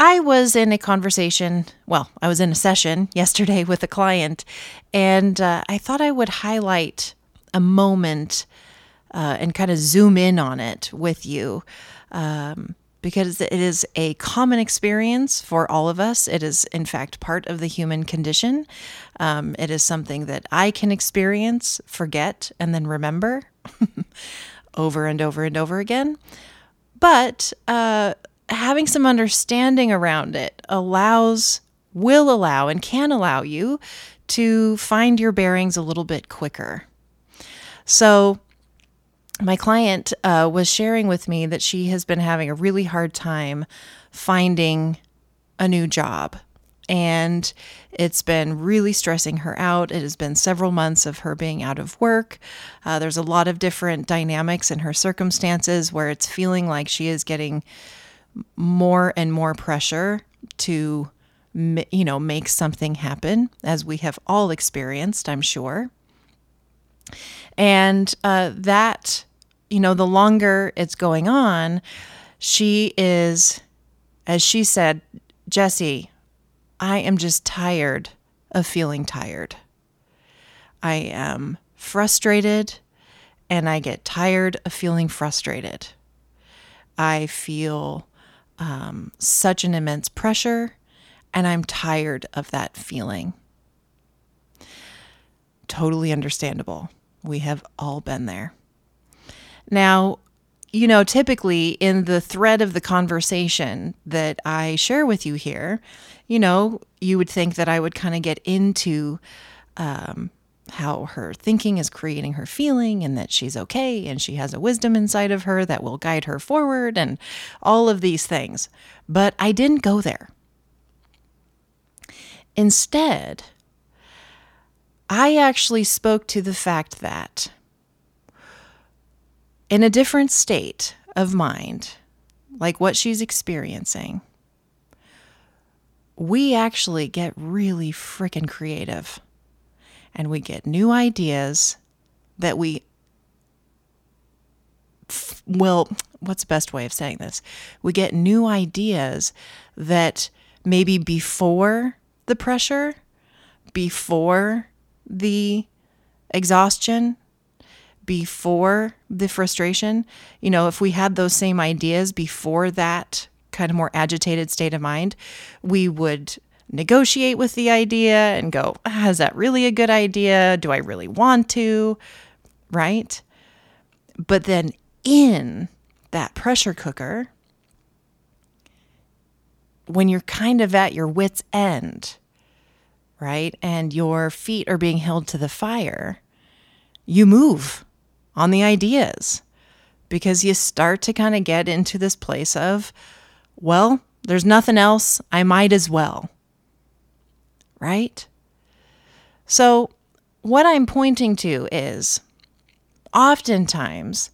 I was in a conversation, well, I was in a session yesterday with a client, and uh, I thought I would highlight a moment uh, and kind of zoom in on it with you. Um, because it is a common experience for all of us. It is, in fact, part of the human condition. Um, it is something that I can experience, forget, and then remember over and over and over again. But uh, having some understanding around it allows, will allow, and can allow you to find your bearings a little bit quicker. So, my client uh, was sharing with me that she has been having a really hard time finding a new job. And it's been really stressing her out. It has been several months of her being out of work. Uh, there's a lot of different dynamics in her circumstances where it's feeling like she is getting more and more pressure to, you know, make something happen, as we have all experienced, I'm sure. And uh, that you know, the longer it's going on, she is, as she said, jessie I am just tired of feeling tired. I am frustrated and I get tired of feeling frustrated. I feel um, such an immense pressure and I'm tired of that feeling. Totally understandable. We have all been there. Now, you know, typically in the thread of the conversation that I share with you here, you know, you would think that I would kind of get into um, how her thinking is creating her feeling and that she's okay and she has a wisdom inside of her that will guide her forward and all of these things. But I didn't go there. Instead, I actually spoke to the fact that in a different state of mind, like what she's experiencing, we actually get really freaking creative and we get new ideas that we well what's the best way of saying this? We get new ideas that maybe before the pressure before the exhaustion before the frustration, you know, if we had those same ideas before that kind of more agitated state of mind, we would negotiate with the idea and go, ah, is that really a good idea? Do I really want to? Right? But then in that pressure cooker, when you're kind of at your wits' end, right? And your feet are being held to the fire, you move on the ideas because you start to kind of get into this place of, well, there's nothing else. I might as well. Right? So, what I'm pointing to is oftentimes,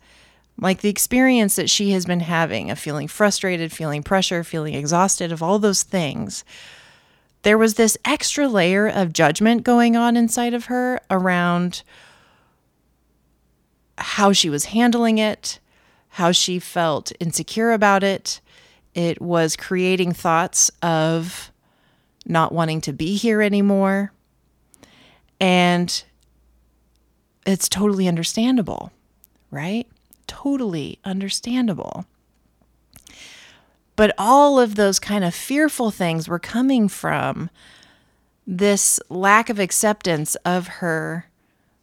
like the experience that she has been having of feeling frustrated, feeling pressure, feeling exhausted, of all those things, there was this extra layer of judgment going on inside of her around how she was handling it, how she felt insecure about it. It was creating thoughts of not wanting to be here anymore. And it's totally understandable, right? Totally understandable. But all of those kind of fearful things were coming from this lack of acceptance of her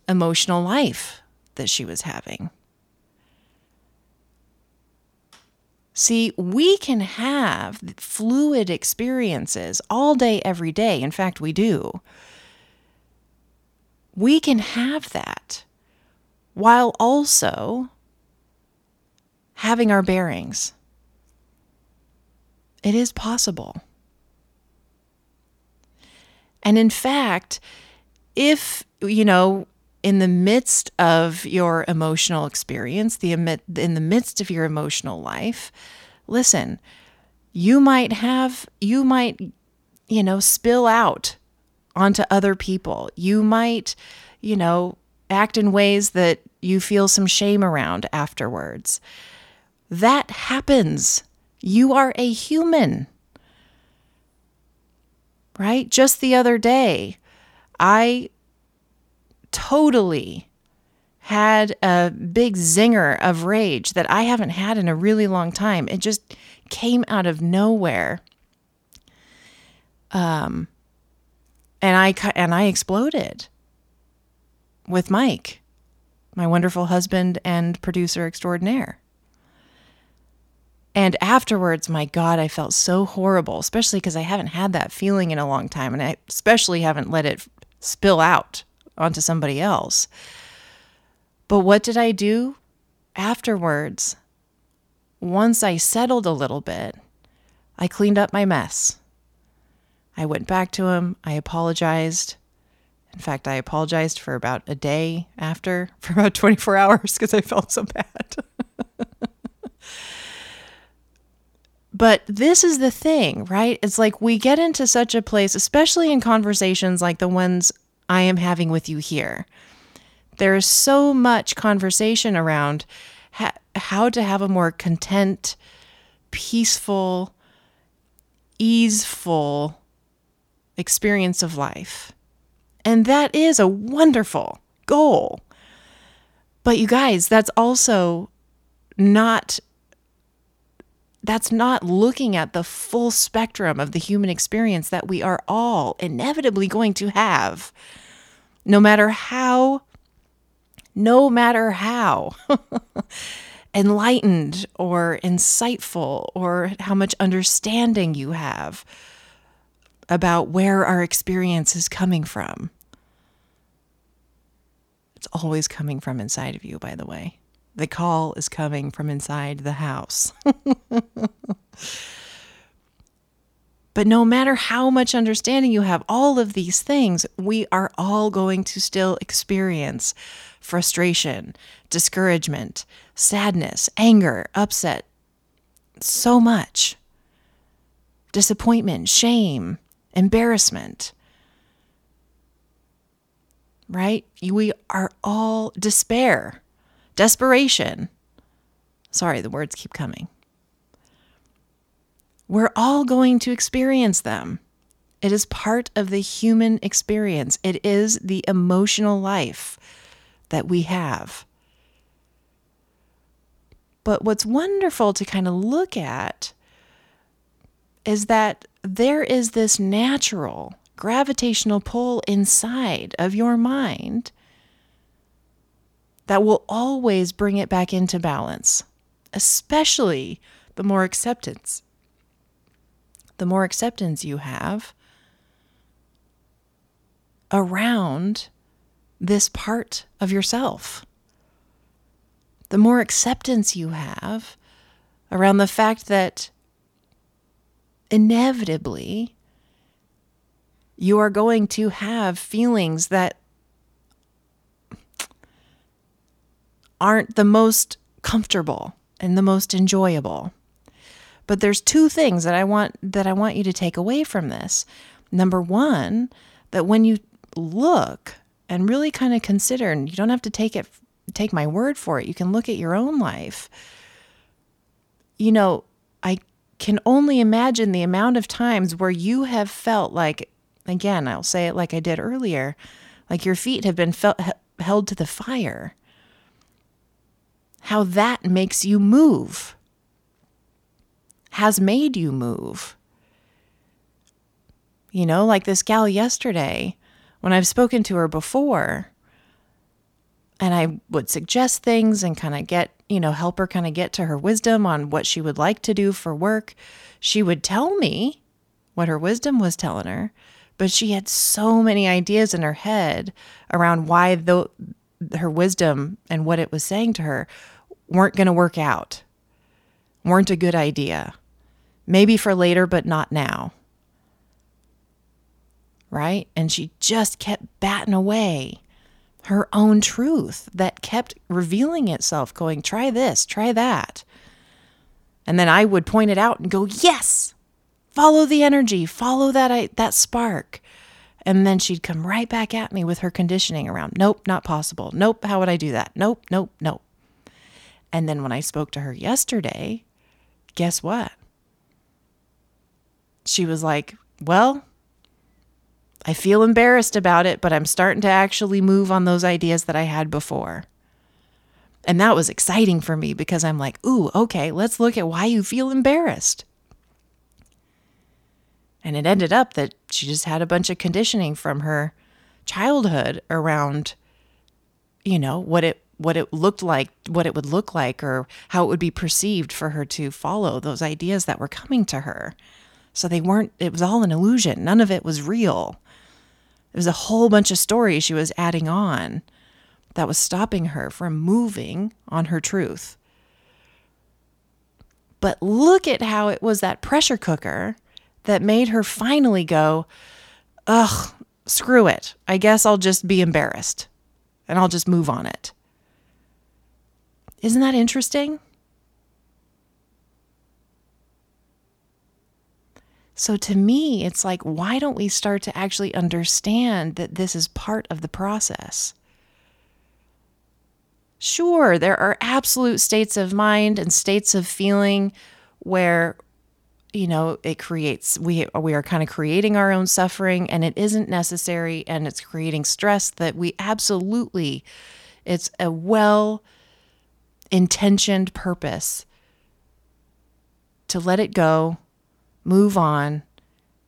emotional life that she was having. See, we can have fluid experiences all day, every day. In fact, we do. We can have that while also having our bearings. It is possible. And in fact, if, you know, in the midst of your emotional experience, the in the midst of your emotional life, listen, you might have you might you know spill out onto other people. You might, you know, act in ways that you feel some shame around afterwards. That happens. You are a human. Right? Just the other day, I totally had a big zinger of rage that I haven't had in a really long time. It just came out of nowhere. Um and I and I exploded with Mike, my wonderful husband and producer extraordinaire. And afterwards, my God, I felt so horrible, especially because I haven't had that feeling in a long time. And I especially haven't let it spill out onto somebody else. But what did I do afterwards? Once I settled a little bit, I cleaned up my mess. I went back to him. I apologized. In fact, I apologized for about a day after, for about 24 hours, because I felt so bad. but this is the thing, right? It's like we get into such a place, especially in conversations like the ones I am having with you here. There is so much conversation around ha- how to have a more content, peaceful, easeful experience of life. And that is a wonderful goal. But you guys, that's also not that's not looking at the full spectrum of the human experience that we are all inevitably going to have no matter how no matter how enlightened or insightful or how much understanding you have about where our experience is coming from. It's always coming from inside of you, by the way. The call is coming from inside the house. but no matter how much understanding you have, all of these things, we are all going to still experience frustration, discouragement, sadness, anger, upset, so much. Disappointment, shame, embarrassment. Right? We are all despair, desperation. Sorry, the words keep coming. We're all going to experience them. It is part of the human experience. It is the emotional life that we have. But what's wonderful to kind of look at is that there is this natural gravitational pull inside of your mind that will always bring it back into balance, especially the more acceptance. The more acceptance you have around this part of yourself, the more acceptance you have around the fact that inevitably you are going to have feelings that aren't the most comfortable and the most enjoyable. But there's two things that I want that I want you to take away from this. Number 1, that when you look and really kind of consider and you don't have to take it take my word for it. You can look at your own life. You know, I can only imagine the amount of times where you have felt like, again, I'll say it like I did earlier, like your feet have been felt, held to the fire. How that makes you move. has made you move. You know, like this gal yesterday, when I've spoken to her before, and I would suggest things and kind of get, you know, help her kind of get to her wisdom on what she would like to do for work, she would tell me what her wisdom was telling her, but she had so many ideas in her head around why the, her wisdom and what it was saying to her weren't going to work out, weren't a good idea. Maybe for later, but not now. Right? And she just kept batting away her own truth that kept revealing itself, going, try this, try that. And then I would point it out and go, yes, follow the energy, follow that, that spark. And then she'd come right back at me with her conditioning around, nope, not possible. Nope, how would I do that? Nope, nope, nope. And then when I spoke to her yesterday, guess what? She was like, well, I feel embarrassed about it, but I'm starting to actually move on those ideas that I had before. And that was exciting for me because I'm like, ooh, okay, let's look at why you feel embarrassed. And it ended up that she just had a bunch of conditioning from her childhood around, you know, what it what it looked like, what it would look like, or how it would be perceived for her to follow those ideas that were coming to her. So they weren't, it was all an illusion. None of it was real. It was a whole bunch of stories she was adding on that was stopping her from moving on her truth. But look at how it was that pressure cooker that made her finally go, ugh, screw it. I guess I'll just be embarrassed and I'll just move on it. Isn't that interesting? So to me, it's like, why don't we start to actually understand that this is part of the process? Sure, there are absolute states of mind and states of feeling where you know it creates we we are kind of creating our own suffering and it isn't necessary and it's creating stress that we absolutely it's a well intentioned purpose to let it go move on,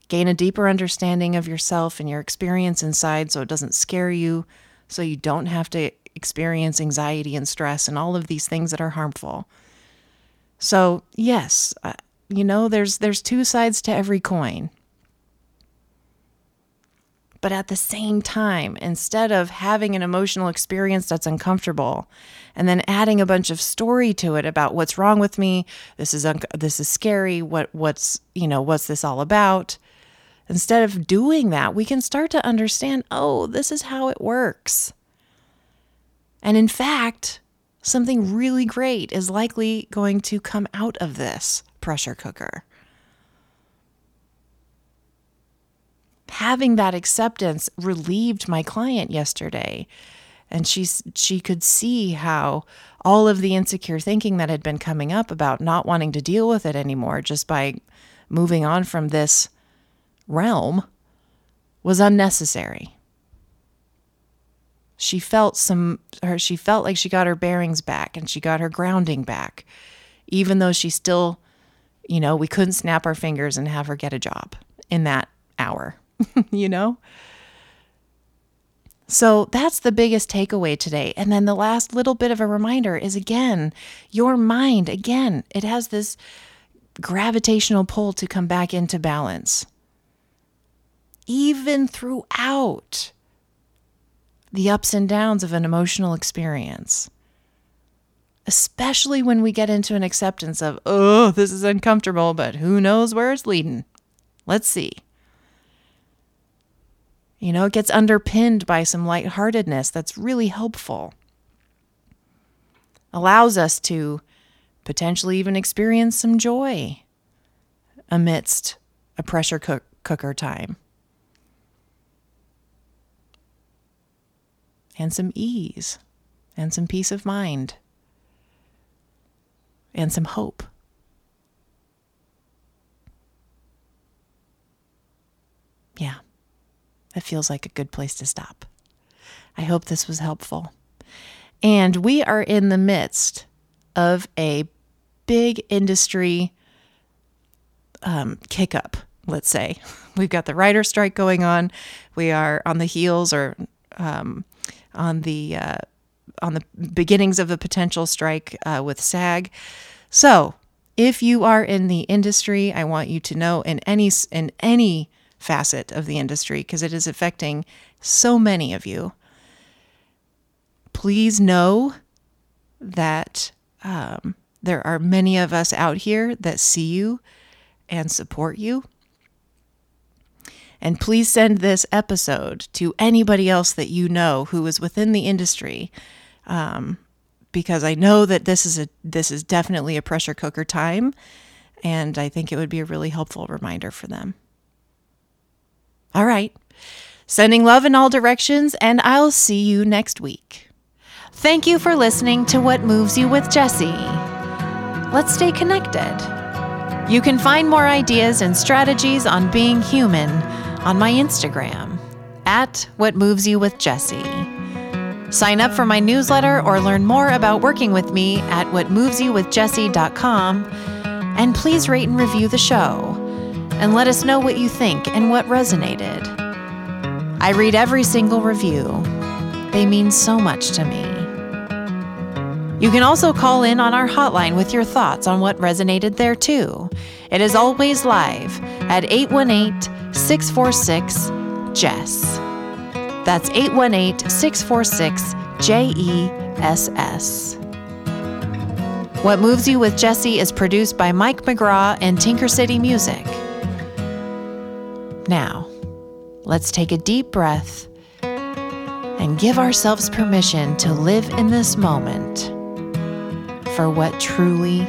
gain a deeper understanding of yourself and your experience inside so it doesn't scare you, so you don't have to experience anxiety and stress and all of these things that are harmful. So, yes, you know, there's there's two sides to every coin. But at the same time, instead of having an emotional experience that's uncomfortable and then adding a bunch of story to it about what's wrong with me, this is un- this is scary, what what's, you know, what's this all about? Instead of doing that, we can start to understand, oh, this is how it works. And in fact, something really great is likely going to come out of this pressure cooker. having that acceptance relieved my client yesterday and she she could see how all of the insecure thinking that had been coming up about not wanting to deal with it anymore just by moving on from this realm was unnecessary. She felt some her she felt like she got her bearings back and she got her grounding back even though she still you know, we couldn't snap our fingers and have her get a job in that hour. you know? So that's the biggest takeaway today. And then the last little bit of a reminder is again, your mind, again, it has this gravitational pull to come back into balance. Even throughout the ups and downs of an emotional experience. Especially when we get into an acceptance of, oh, this is uncomfortable, but who knows where it's leading. Let's see. You know, it gets underpinned by some lightheartedness that's really helpful. Allows us to potentially even experience some joy amidst a pressure cook- cooker time. And some ease, and some peace of mind, and some hope. Yeah. That feels like a good place to stop. I hope this was helpful. And we are in the midst of a big industry um, kick up, let's say. We've got the writer strike going on. We are on the heels or um, on the uh, on the beginnings of a potential strike uh, with SAG. So, if you are in the industry, I want you to know in any in any facet of the industry because it is affecting so many of you. Please know that um, there are many of us out here that see you and support you. And please send this episode to anybody else that you know who is within the industry, um, because I know that this is a this is definitely a pressure cooker time, and I think it would be a really helpful reminder for them. All right, sending love in all directions, and I'll see you next week. Thank you for listening to What Moves You with Jessie. Let's stay connected. You can find more ideas and strategies on being human on my Instagram at What Moves You with Jessie. Sign up for my newsletter or learn more about working with me at whatmovesyouwithjessie.com. And please rate and review the show and let us know what you think and what resonated. I read every single review, they mean so much to me. You can also call in on our hotline with your thoughts on what resonated there too. It is always live at 818 646 JESS. That's 818 646 J E S S. What Moves You with Jessie is produced by Mike McGraw and Tinker City Music. Now, let's take a deep breath and give ourselves permission to live in this moment for what truly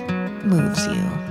moves you.